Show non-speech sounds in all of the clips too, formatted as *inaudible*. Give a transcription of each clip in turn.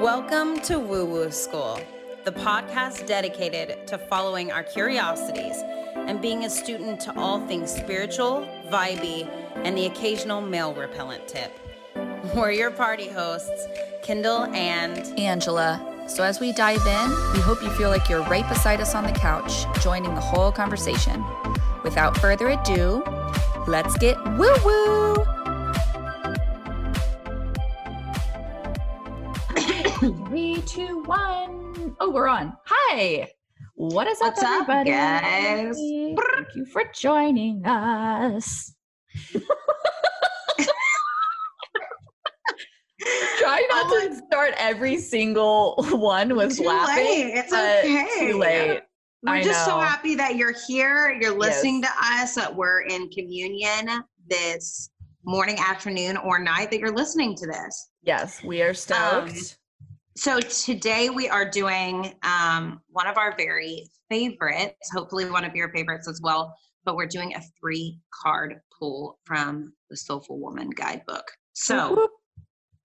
Welcome to Woo Woo School, the podcast dedicated to following our curiosities and being a student to all things spiritual, vibey, and the occasional male repellent tip. We're your party hosts, Kendall and Angela. So, as we dive in, we hope you feel like you're right beside us on the couch, joining the whole conversation. Without further ado, let's get woo woo! Oh, we're on. Hi. What is What's up, up, everybody? guys? Thank you for joining us. *laughs* Try not Oh to start every single one with Too laughing. late. It's okay. Too late. We're I just so happy that you're here. You're Yes. listening to us. That we're in communion this morning, afternoon, or night that you're listening to this. Yes, we are stoked. Um, So today we are doing um, one of our very favorites, hopefully one of your favorites as well. But we're doing a three card pull from the Soulful Woman Guidebook. So.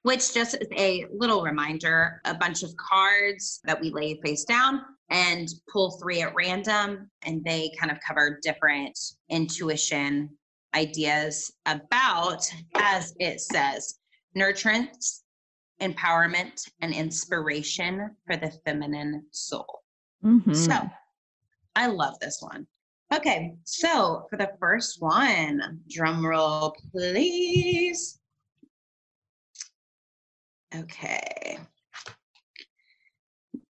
Which just is a little reminder a bunch of cards that we lay face down and pull three at random and they kind of cover different intuition ideas about as it says nurturance empowerment and inspiration for the feminine soul Mhm. so i love this one okay so for the first one drum roll please Okay.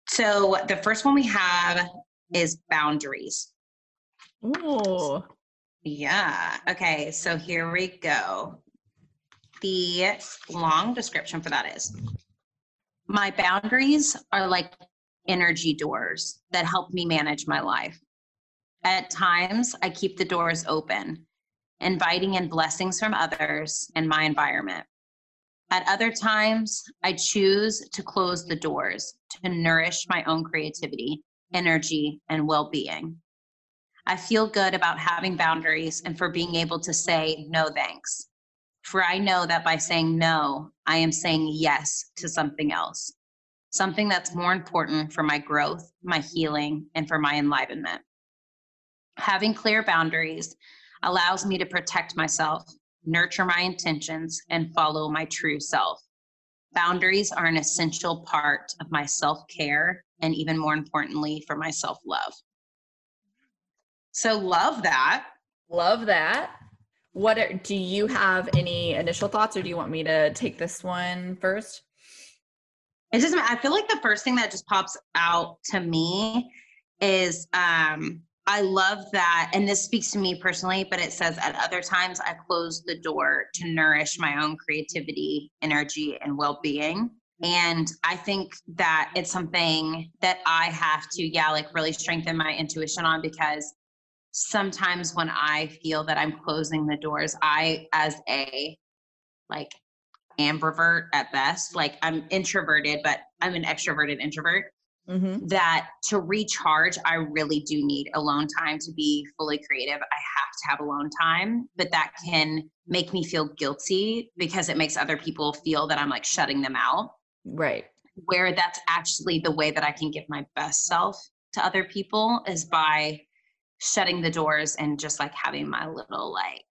So the first one we have is boundaries. Ooh. Yeah. Okay. So here we go. The long description for that is My boundaries are like energy doors that help me manage my life. At times, I keep the doors open, inviting in blessings from others and my environment. At other times, I choose to close the doors to nourish my own creativity, energy, and well being. I feel good about having boundaries and for being able to say no thanks. For I know that by saying no, I am saying yes to something else, something that's more important for my growth, my healing, and for my enlivenment. Having clear boundaries allows me to protect myself, nurture my intentions, and follow my true self. Boundaries are an essential part of my self care and, even more importantly, for my self love. So, love that. Love that. What are, do you have any initial thoughts, or do you want me to take this one first? It just, I feel like the first thing that just pops out to me is um, I love that. And this speaks to me personally, but it says at other times I close the door to nourish my own creativity, energy, and well being. And I think that it's something that I have to, yeah, like really strengthen my intuition on because sometimes when I feel that I'm closing the doors, I, as a like ambivert at best, like I'm introverted, but I'm an extroverted introvert Mm-hmm. that to recharge, I really do need alone time to be fully creative. I have to have alone time, but that can make me feel guilty because it makes other people feel that I'm like shutting them out. Right. Where that's actually the way that I can give my best self to other people is by shutting the doors and just like having my little, like,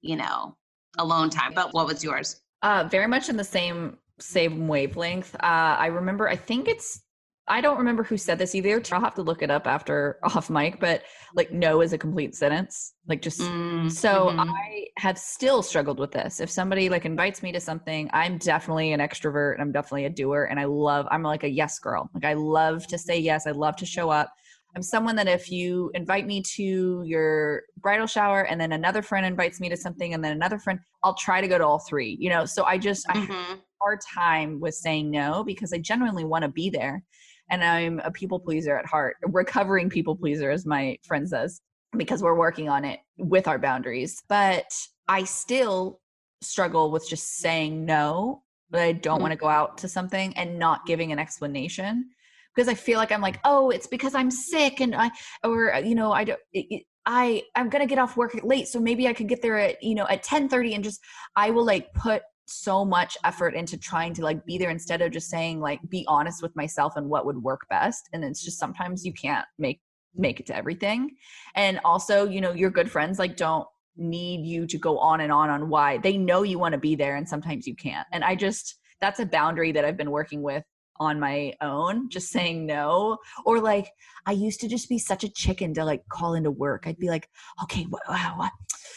you know, alone time. But what was yours? Uh, very much in the same same wavelength. Uh, I remember. I think it's. I don't remember who said this either. I'll have to look it up after *laughs* off mic. But like, no is a complete sentence. Like, just Mm, So mhm. I have still struggled with this. If somebody like invites me to something, I'm definitely an extrovert and I'm definitely a doer and I love I'm like a yes girl. Like I love to say yes, I love to show up. I'm someone that if you invite me to your bridal shower and then another friend invites me to something and then another friend, I'll try to go to all three. You know, so I just I have Mhm. a hard time with saying no because I genuinely want to be there. And I'm a people pleaser at heart, a recovering people pleaser, as my friend says because we're working on it with our boundaries. But I still struggle with just saying no, but I don't Mhm. want to go out to something and not giving an explanation because I feel like I'm like, oh, it's because I'm sick and I, or, uh, you know, I don't, it, it, I, I'm to get off work late. So maybe I could get there at, you know, at 10 30 and just, I will like put so much effort into trying to like be there instead of just saying like be honest with myself and what would work best. And it's just sometimes you can't make make it to everything. And also you know your good friends like don't need you to go on and on on why. They know you want to be there and sometimes you can't. And i just that's a boundary that i've been working with on my own just saying no. Or like i used to just be such a chicken to like call into work. I'd be like okay what what,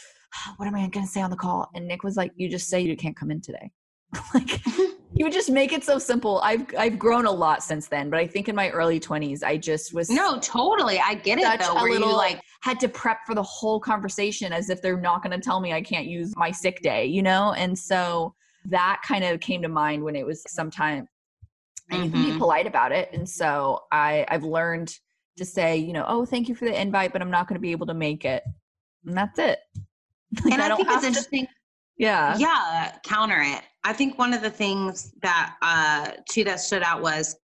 *sighs* what am i going to say on the call? And nick was like you just say you can't come in today. *laughs* Like *laughs* you would just make it so simple. I've i've grown a lot since then but i think in my early 20s i just was no totally. I get it though where little, you like had to prep for the whole conversation as if they're not going to tell me i can't use my sick day you know? And so that kind of came to mind when it was sometime and mm-hmm. you can be polite about it and so i i've learned to say you know oh thank you for the invite but i'm not going to be able to make it and that's it *laughs* like, and i, I think it's interesting to, yeah yeah counter it i think one of the things that uh too that stood out was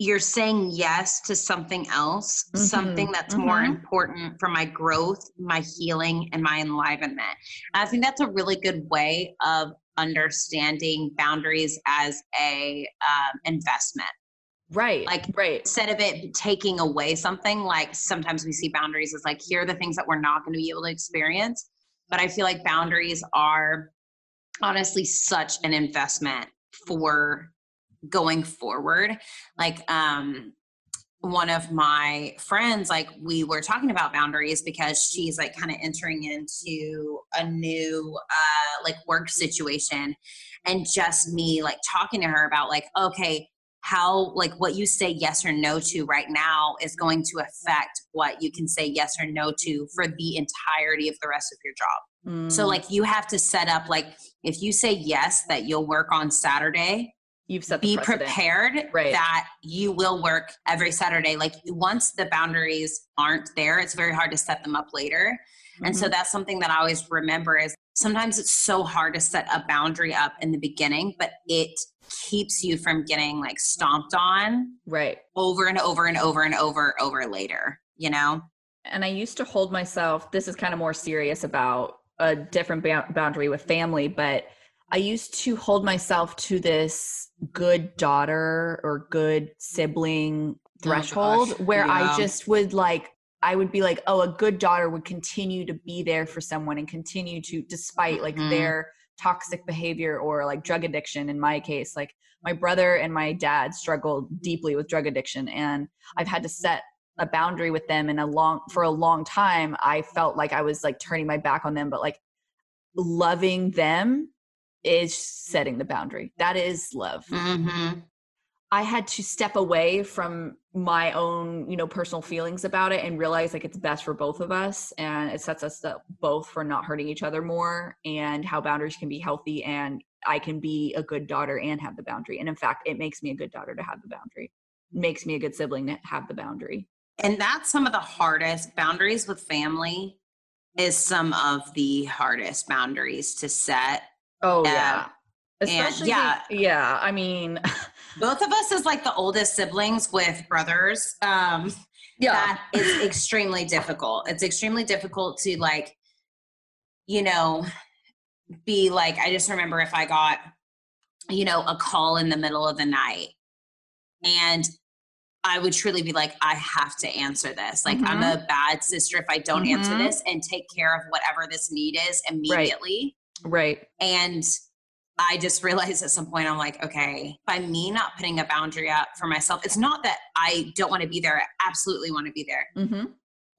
you're saying yes to something else, mm-hmm. something that's mm-hmm. more important for my growth, my healing, and my enlivenment. And I think that's a really good way of understanding boundaries as a um, investment. Right. Like, right. Instead of it taking away something, like sometimes we see boundaries as like, here are the things that we're not going to be able to experience. But I feel like boundaries are honestly such an investment for going forward like um one of my friends like we were talking about boundaries because she's like kind of entering into a new uh like work situation and just me like talking to her about like okay how like what you say yes or no to right now is going to affect what you can say yes or no to for the entirety of the rest of your job mm. so like you have to set up like if you say yes that you'll work on saturday you've set be prepared right. that you will work every saturday like once the boundaries aren't there it's very hard to set them up later mm-hmm. and so mm-hmm. that's something that i always remember is sometimes it's so hard to set a boundary up in the beginning but it keeps you from getting like stomped on right over and over and over and over over later you know and i used to hold myself this is kind of more serious about a different ba- boundary with family but I used to hold myself to this good daughter or good sibling oh, threshold oh where yeah. I just would like I would be like, oh, a good daughter would continue to be there for someone and continue to, despite like mm-hmm. their toxic behavior or like drug addiction. In my case, like my brother and my dad struggled deeply with drug addiction, and I've had to set a boundary with them. And a long for a long time, I felt like I was like turning my back on them, but like loving them is setting the boundary. That is love. Mm-hmm. I had to step away from my own, you know, personal feelings about it and realize like it's best for both of us and it sets us up both for not hurting each other more and how boundaries can be healthy and I can be a good daughter and have the boundary. And in fact, it makes me a good daughter to have the boundary. It makes me a good sibling to have the boundary. And that's some of the hardest boundaries with family is some of the hardest boundaries to set Oh yeah. Especially yeah, yeah. I mean, *laughs* both of us as like the oldest siblings with brothers. Um, yeah, that is extremely difficult. It's extremely difficult to like, you know, be like. I just remember if I got, you know, a call in the middle of the night, and I would truly be like, I have to answer this. Like, mm-hmm. I'm a bad sister if I don't mm-hmm. answer this and take care of whatever this need is immediately. Right. And I just realized at some point, I'm like, okay, by me not putting a boundary up for myself, it's not that I don't want to be there. I absolutely want to be there. Mm-hmm.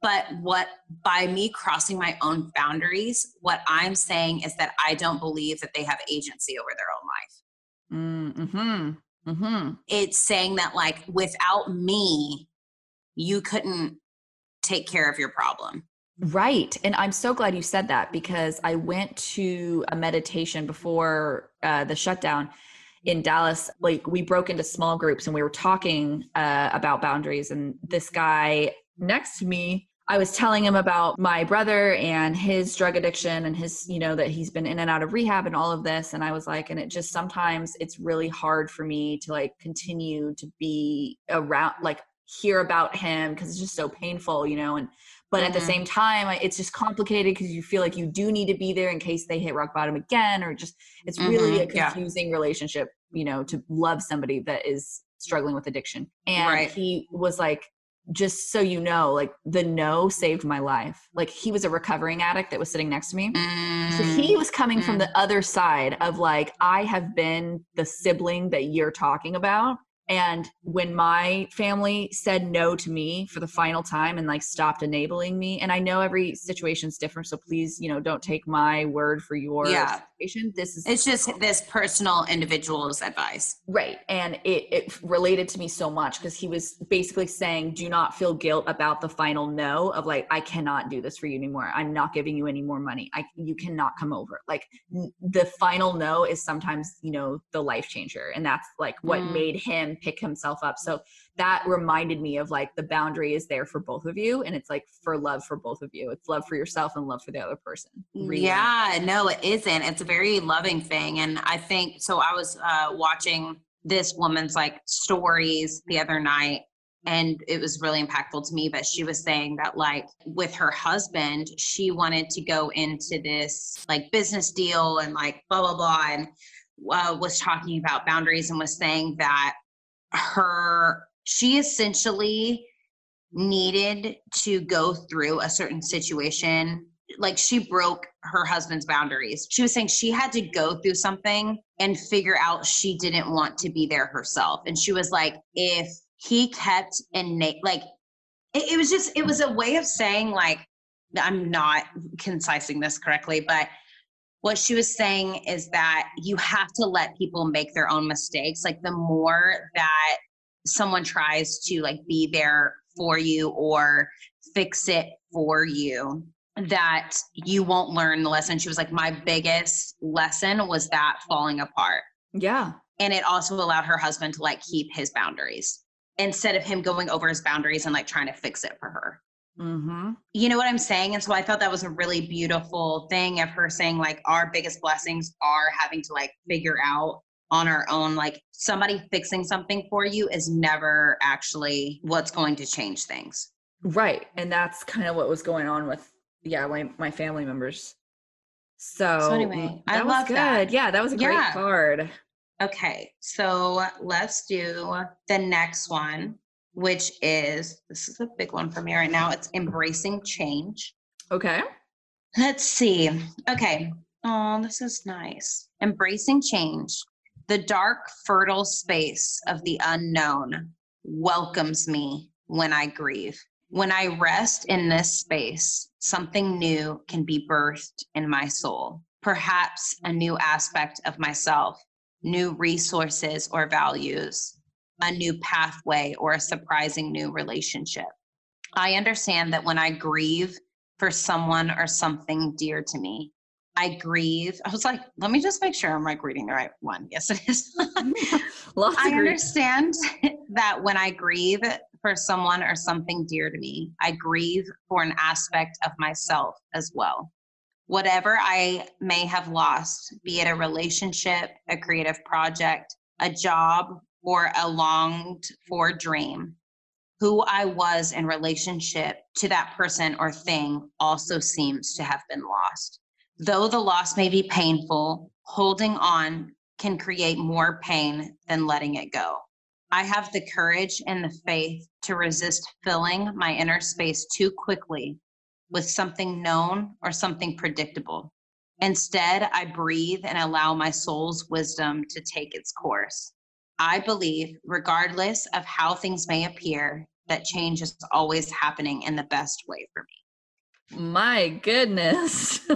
But what, by me crossing my own boundaries, what I'm saying is that I don't believe that they have agency over their own life. Mm-hmm. Mm-hmm. It's saying that, like, without me, you couldn't take care of your problem. Right. And I'm so glad you said that because I went to a meditation before uh, the shutdown in Dallas. Like, we broke into small groups and we were talking uh, about boundaries. And this guy next to me, I was telling him about my brother and his drug addiction and his, you know, that he's been in and out of rehab and all of this. And I was like, and it just sometimes it's really hard for me to like continue to be around, like, hear about him because it's just so painful, you know. And but at the Mhm. same time it's just complicated because you feel like you do need to be there in case they hit rock bottom again or just it's really a Mhm, yeah. confusing relationship you know to love somebody that is struggling with addiction and Right. he was like just so you know like the no saved my life like he was a recovering addict that was sitting next to me so he was coming from mm. the other side of like, I have been the sibling that you're talking about. And when my family said no to me for the final time and like stopped enabling me, and I know every situation's different, so please, you know, don't take my word for yours. Yeah. Situation. This is It's just this personal individual's advice. Right. And it, it related to me so much because he was basically saying, do not feel guilt about the final no of like, I cannot do this for you anymore. I'm not giving you any more money. I, you cannot come over. Like the final no is sometimes, you know, the life changer. And that's like what Mm. made him pick himself up. So that reminded me of like the boundary is there for both of you. And it's like for love for both of you. It's love for yourself and love for the other person. Really. Yeah, no, it isn't. It's a very loving thing. And I think so. I was uh, watching this woman's like stories the other night, and it was really impactful to me. But she was saying that, like, with her husband, she wanted to go into this like business deal and like blah, blah, blah. And uh, was talking about boundaries and was saying that her, she essentially needed to go through a certain situation like she broke her husband's boundaries. She was saying she had to go through something and figure out she didn't want to be there herself. And she was like, if he kept and like it, it was just it was a way of saying like I'm not concising this correctly, but what she was saying is that you have to let people make their own mistakes. Like the more that someone tries to like be there for you or fix it for you, that you won't learn the lesson. She was like, my biggest lesson was that falling apart. Yeah. And it also allowed her husband to like keep his boundaries instead of him going over his boundaries and like trying to fix it for her. Mm-hmm. You know what I'm saying? And so I thought that was a really beautiful thing of her saying, like, our biggest blessings are having to like figure out on our own. Like, somebody fixing something for you is never actually what's going to change things. Right. And that's kind of what was going on with yeah, my my family members. So, So anyway, I love good. that. Yeah, that was a great Yeah. card. Okay, so let's do the next one, which is this is a big one for me right now. It's embracing change. Okay. Let's see. Okay. Oh, this is nice. Embracing change. The dark, fertile space of the unknown welcomes me when I grieve. When I rest in this space, something new can be birthed in my soul. Perhaps a new aspect of myself, new resources or values, a new pathway, or a surprising new relationship. I understand that when I grieve, for someone or something dear to me. I grieve. I was like, let me just make sure I'm like reading the right one. Yes, it is. *laughs* I understand that when I grieve for someone or something dear to me, I grieve for an aspect of myself as well. Whatever I may have lost, be it a relationship, a creative project, a job, or a longed for dream, who I was in relationship to that person or thing also seems to have been lost. Though the loss may be painful, holding on can create more pain than letting it go. I have the courage and the faith to resist filling my inner space too quickly with something known or something predictable. Instead, I breathe and allow my soul's wisdom to take its course. I believe, regardless of how things may appear, that change is always happening in the best way for My goodness. *laughs*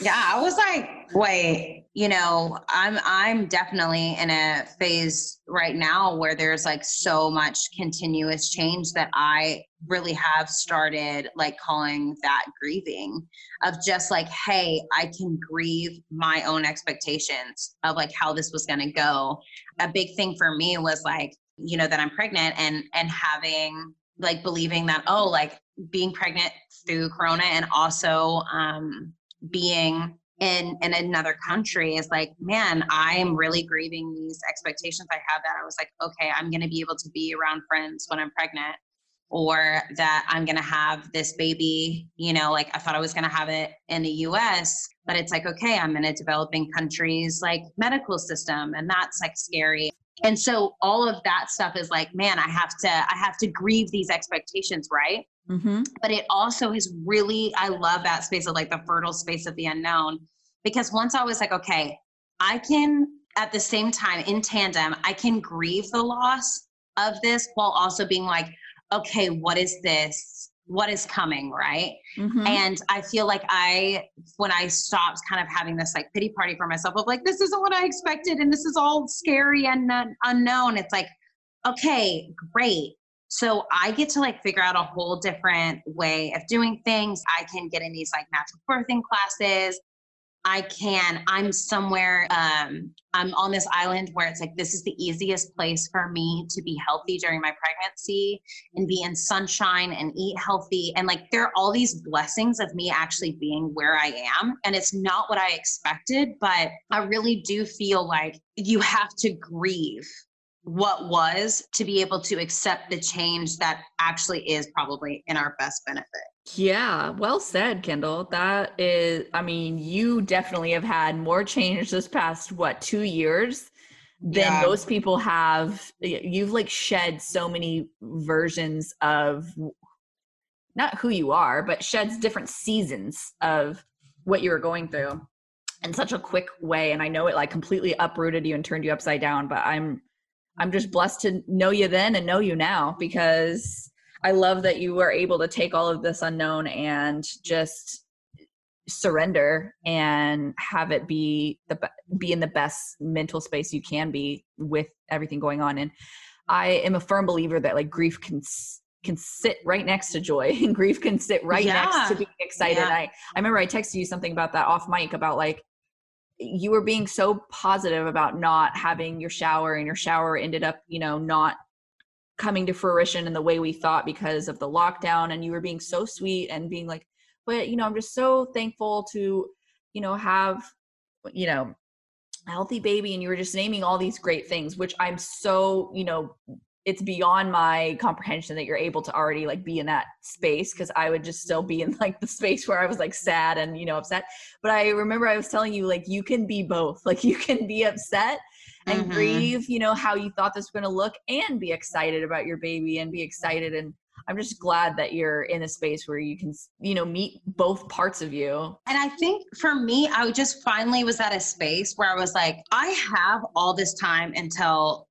yeah, I was like, wait, you know, I'm I'm definitely in a phase right now where there's like so much continuous change that I really have started like calling that grieving of just like, hey, I can grieve my own expectations of like how this was gonna go. A big thing for me was like, you know, that I'm pregnant and and having like believing that oh like being pregnant through corona and also um being in in another country is like man i'm really grieving these expectations i had that i was like okay i'm going to be able to be around friends when i'm pregnant or that I'm going to have this baby, you know, like I thought I was going to have it in the US, but it's like, okay, I'm in a developing countries like medical system and that's like scary. And so all of that stuff is like, man, I have to, I have to grieve these expectations, right? Mm-hmm. But it also is really, I love that space of like the fertile space of the unknown because once I was like, okay, I can at the same time in tandem, I can grieve the loss of this while also being like, okay, what is this? What is coming, right? Mm-hmm. And I feel like I, when I stopped kind of having this like pity party for myself of like, this isn't what I expected and this is all scary and un- unknown, it's like, okay, great. So I get to like figure out a whole different way of doing things. I can get in these like natural birthing classes. I can, I'm somewhere, um, I'm on this island where it's like, this is the easiest place for me to be healthy during my pregnancy and be in sunshine and eat healthy. And like, there are all these blessings of me actually being where I am. And it's not what I expected, but I really do feel like you have to grieve what was to be able to accept the change that actually is probably in our best benefit. Yeah, well said, Kendall. That is, I mean, you definitely have had more change this past, what, two years than Yeah. most people have. You've like shed so many versions of not who you are, but sheds different seasons of what you were going through in such a quick way. And I know it like completely uprooted you and turned you upside down, but I'm, I'm just blessed to know you then and know you now because I love that you were able to take all of this unknown and just surrender and have it be the be- in the best mental space you can be with everything going on and I am a firm believer that like grief can can sit right next to joy *laughs* and grief can sit right next to being excited. Yeah. I I remember I texted you something about that off mic about like you were being so positive about not having your shower and your shower ended up, you know, not coming to fruition in the way we thought because of the lockdown and you were being so sweet and being like but you know i'm just so thankful to you know have you know a healthy baby and you were just naming all these great things which i'm so you know it's beyond my comprehension that you're able to already like be in that space because i would just still be in like the space where i was like sad and you know upset. But i remember i was telling you like you can be both. *laughs* Like you can be upset and Mhm. grieve you know how you thought this was going to look and be excited about your baby and be excited. And i'm just glad that you're in a space where you can you know meet both parts of you. And I think for me, I just finally was at a space where I was like, I have all this time until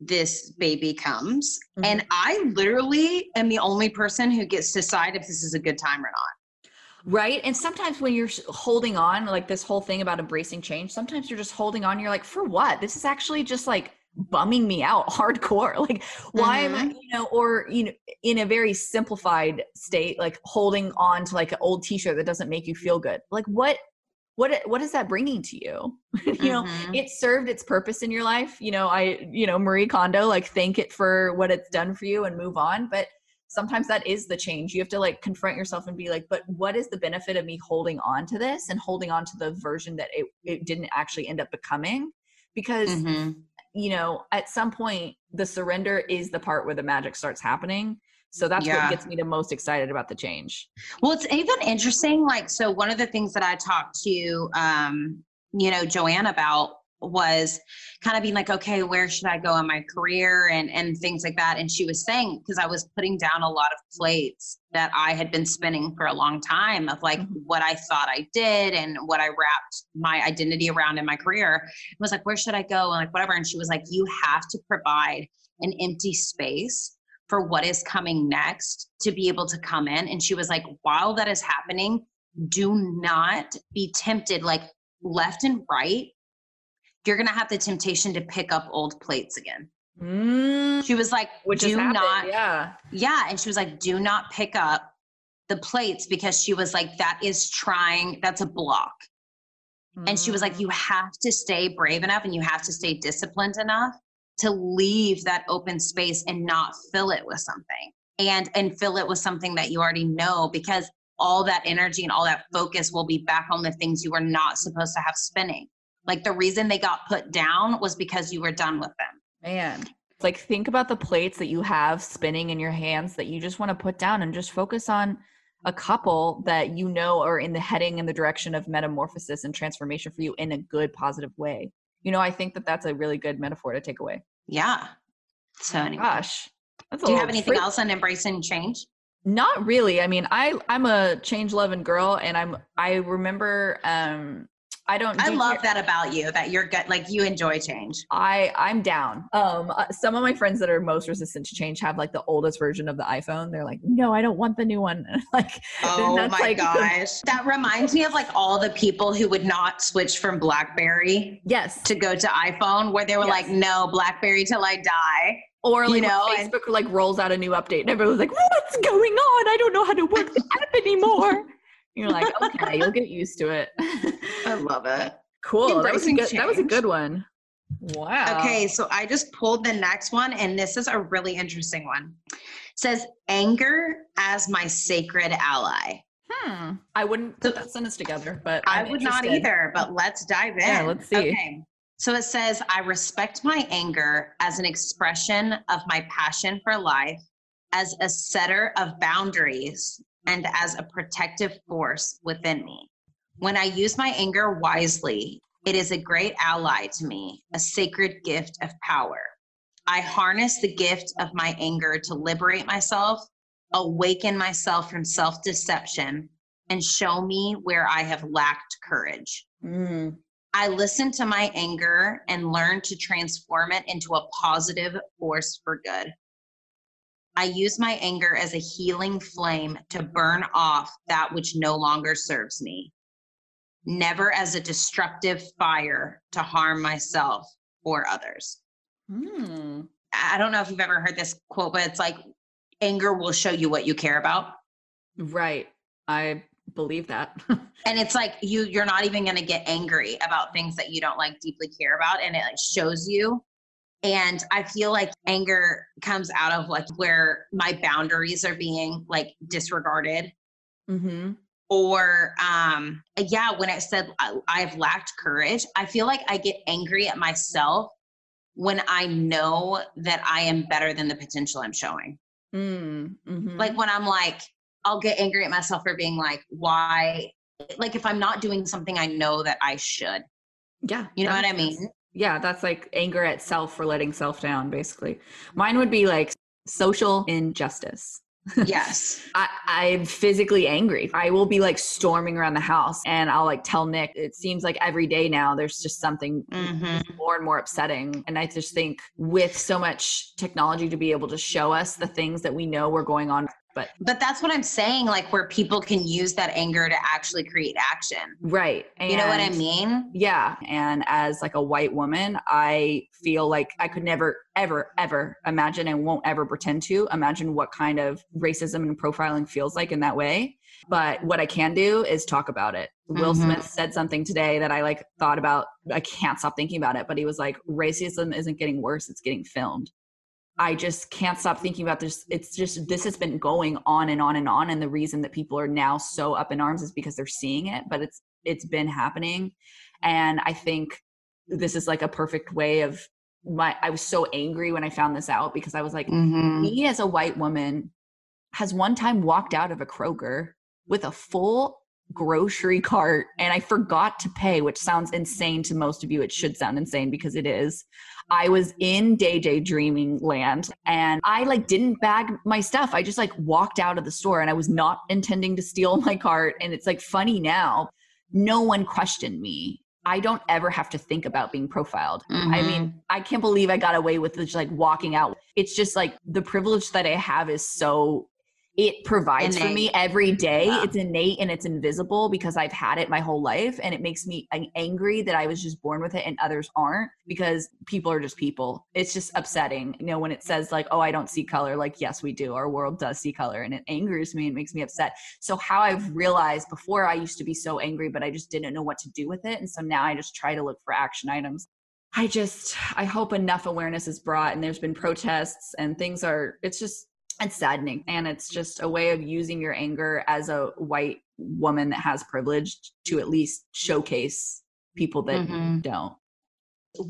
this baby comes. Mhm. And I literally am the only person who gets to decide if this is a good time or not. right and sometimes when you're holding on like this whole thing about embracing change sometimes you're just holding on you're like for what this is actually just like bumming me out *laughs* hardcore like why am i you know or you know in a very simplified state like holding on to like an old t-shirt that doesn't make you feel good like what what what is that bringing to you? *laughs* You know Mhm. it served its purpose in your life. You know i you know marie kondo like thank it for what it's done for you and move on but sometimes that is the change. You have to like confront yourself and be like but what is the benefit of me holding on to this and holding on to the version that it, it didn't actually end up becoming? Because Mhm. you know at some point the surrender is the part where the magic starts happening so that's Yeah. what gets me the most excited about the change Well, it's even interesting. Like, so one of the things that I talked to, um, you know, Joanne about was kind of being like, okay, where should I go in my career and and things like that. And she was saying because I was putting down a lot of plates that I had been spinning for a long time of like Mhm. what I thought I did and what I wrapped my identity around in my career. It was like, where should I go and like whatever. And she was like, you have to provide an empty space for what is coming next to be able to come in. And she was like, while that is happening, do not be tempted like left and right. You're going to have the temptation to pick up old plates again. mm, She was like, which do happened, not, yeah yeah. And she was like, do not pick up the plates because she was like, that is trying, that's a block. And she was like, Mm. you have to stay brave enough and you have to stay disciplined enough to leave that open space and not fill it with something and and fill it with something that you already know because all that energy and all that focus will be back on the things you were not supposed to have spinning like the reason they got put down was because you were done with them Man. Like think about the plates that you have spinning in your hands that you just want to put down and just focus on a couple that you know are in the heading in the direction of metamorphosis and transformation for you in a good positive way. You know, I think that that's a really good metaphor to take away. Yeah. So anyway. Gosh. Do you have anything else on embracing change? Not really. I mean, I I'm a change loving girl and I'm I remember um I don't. I do love that about you. That you're good. Like you enjoy change. I I'm down. Um, uh, some of my friends that are most resistant to change have like the oldest version of the iPhone. They're like, no, I don't want the new one. *laughs* like, oh my like, *laughs* gosh, that reminds me of like all the people who would not switch from BlackBerry, yes, to go to iPhone, where they were yes. like, no, BlackBerry till I die. Or like you know, Facebook and, like rolls out a new update and everyone's like, what's going on? I don't know how to work the app anymore. *laughs* You're like, okay, you'll get used to it. I love it. Cool. That was, a good, that was a good one. Wow. Okay, so I just pulled the next one, and this is a really interesting one. It says anger as my sacred ally. Hmm. I wouldn't put that sentence together, but I'm i would interested. not either. But let's dive in. Yeah, let's see. Okay. So it says, I respect my anger as an expression of my passion for life, as a setter of boundaries, and as a protective force within me. When I use my anger wisely, it is a great ally to me, a sacred gift of power. I harness the gift of my anger to liberate myself, awaken myself from self deception, and show me where I have lacked courage. Mm. I listen to my anger and learn to transform it into a positive force for good. I use my anger as a healing flame to burn off that which no longer serves me, never as a destructive fire to harm myself or others. Hmm. I don't know if you've ever heard this quote, but it's like anger will show you what you care about. Right. I believe that. *laughs* and it's like you you're not even going to get angry about things that you don't like deeply care about and it like shows you and i feel like anger comes out of like where my boundaries are being like disregarded. Mm-hmm. or um yeah when i said i've lacked courage i feel like i get angry at myself when i know that i am better than the potential i'm showing. Mm, mm-hmm. like when i'm like i'll get angry at myself for being like why? Like if i'm not doing something i know that i should. Yeah you know what i mean yeah, that's like anger at self for letting self down, basically. Mine would be like social injustice. *laughs* Yes. I, I'm physically angry. I will be like storming around the house and I'll like tell Nick, it seems like every day now there's just something mm-hmm. more and more upsetting. And I just think with so much technology to be able to show us the things that we know were going on but but that's what i'm saying like where people can use that anger to actually create action. Right and you know what i mean? Yeah and as like a white woman i feel like i could never ever ever imagine and won't ever pretend to imagine what kind of racism and profiling feels like in that way. But what i can do is talk about it. Will mm-hmm. smith said something today that i like thought about. I can't stop thinking about it but he was like racism isn't getting worse it's getting filmed I just can't stop thinking about this. It's just this has been going on and on and on, and the reason that people are now so up in arms is because they're seeing it. But it's it's been happening, and I think this is like a perfect way of my. I was so angry when I found this out because I was like, mm-hmm. me as a white woman has one time walked out of a Kroger with a full grocery cart and I forgot to pay, which sounds insane to most of you. It should sound insane because it is. I was in day day dreaming land and I like didn't bag my stuff. I just like walked out of the store and I was not intending to steal *laughs* my cart. And it's like funny now. No one questioned me. I don't ever have to think about being profiled. Mm-hmm. I mean, I can't believe I got away with just like walking out. It's just like the privilege that I have is so it provides innate. for me every day. Yeah. It's innate and it's invisible because I've had it my whole life. And it makes me angry that I was just born with it and others aren't because people are just people. It's just upsetting. You know, when it says, like, oh, I don't see color, like, yes, we do. Our world does see color and it angers me and makes me upset. So, how I've realized before I used to be so angry, but I just didn't know what to do with it. And so now I just try to look for action items. I just, I hope enough awareness is brought and there's been protests and things are, it's just, it's saddening and it's just a way of using your anger as a white woman that has privilege to at least showcase people that mm-hmm. don't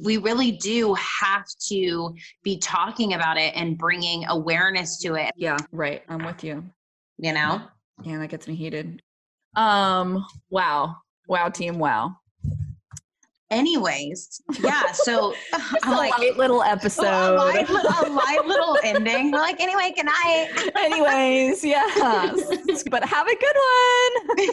we really do have to be talking about it and bringing awareness to it, Yeah, right. I'm with you. you know? Yeah, that gets me heated. Um, wow. Wow, team, wow. Anyways, yeah, so *laughs* a like, light little oh, a episode. light, a light little ending. We're like, anyway, good night. *laughs* Anyways, yeah. *laughs* but have a good one.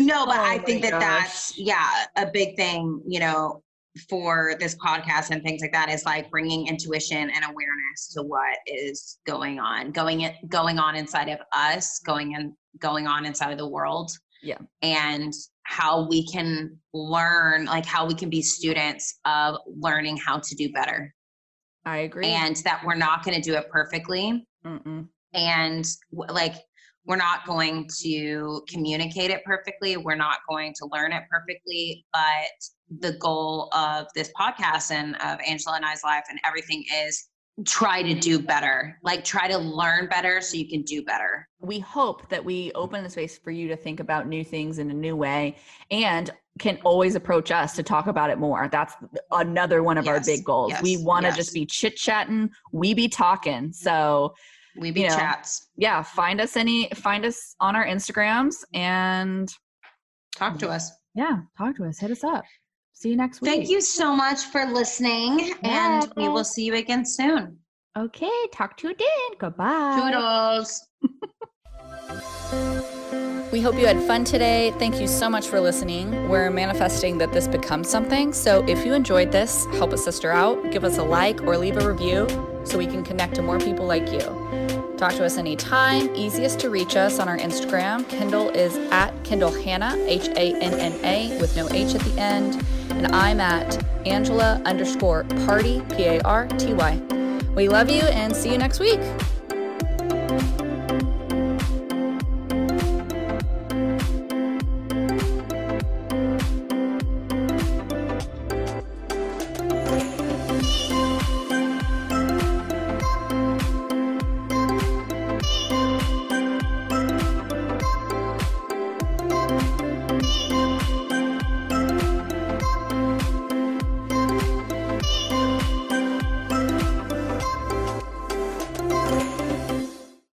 no, but Oh I think that gosh. that's yeah a big thing. You know, for this podcast and things like that is like bringing intuition and awareness to what is going on, going it going on inside of us, going in going on inside of the world. Yeah. and how we can learn, like how we can be students of learning how to do better, I agree. and that we're not going to do it perfectly Mm-mm. and like we're not going to communicate it perfectly we're not going to learn it perfectly but the goal of this podcast and of angela and i's life and everything is try to do better like try to learn better so you can do better we hope that we open the space for you to think about new things in a new way and can always approach us to talk about it more. That's another one of our big goals. we want to yes. just be chit chatting, we be talking. So, we be You know, chats yeah, find us any find us on our Instagrams and talk to us yeah, talk to us, hit us up. See you next week. thank you so much for listening and we will see you again soon Okay, talk to you then. Goodbye. toodles *laughs* We hope you had fun today. Thank you so much for listening. We're manifesting that this becomes something. So if you enjoyed this, help a sister out, give us a like or leave a review so we can connect to more people like you. Talk to us anytime. Easiest to reach us on our Instagram. Kendall is at Kendall Hanna, H A N N A, with no H at the end. And I'm at Angela underscore party, P A R T Y. We love you and see you next week.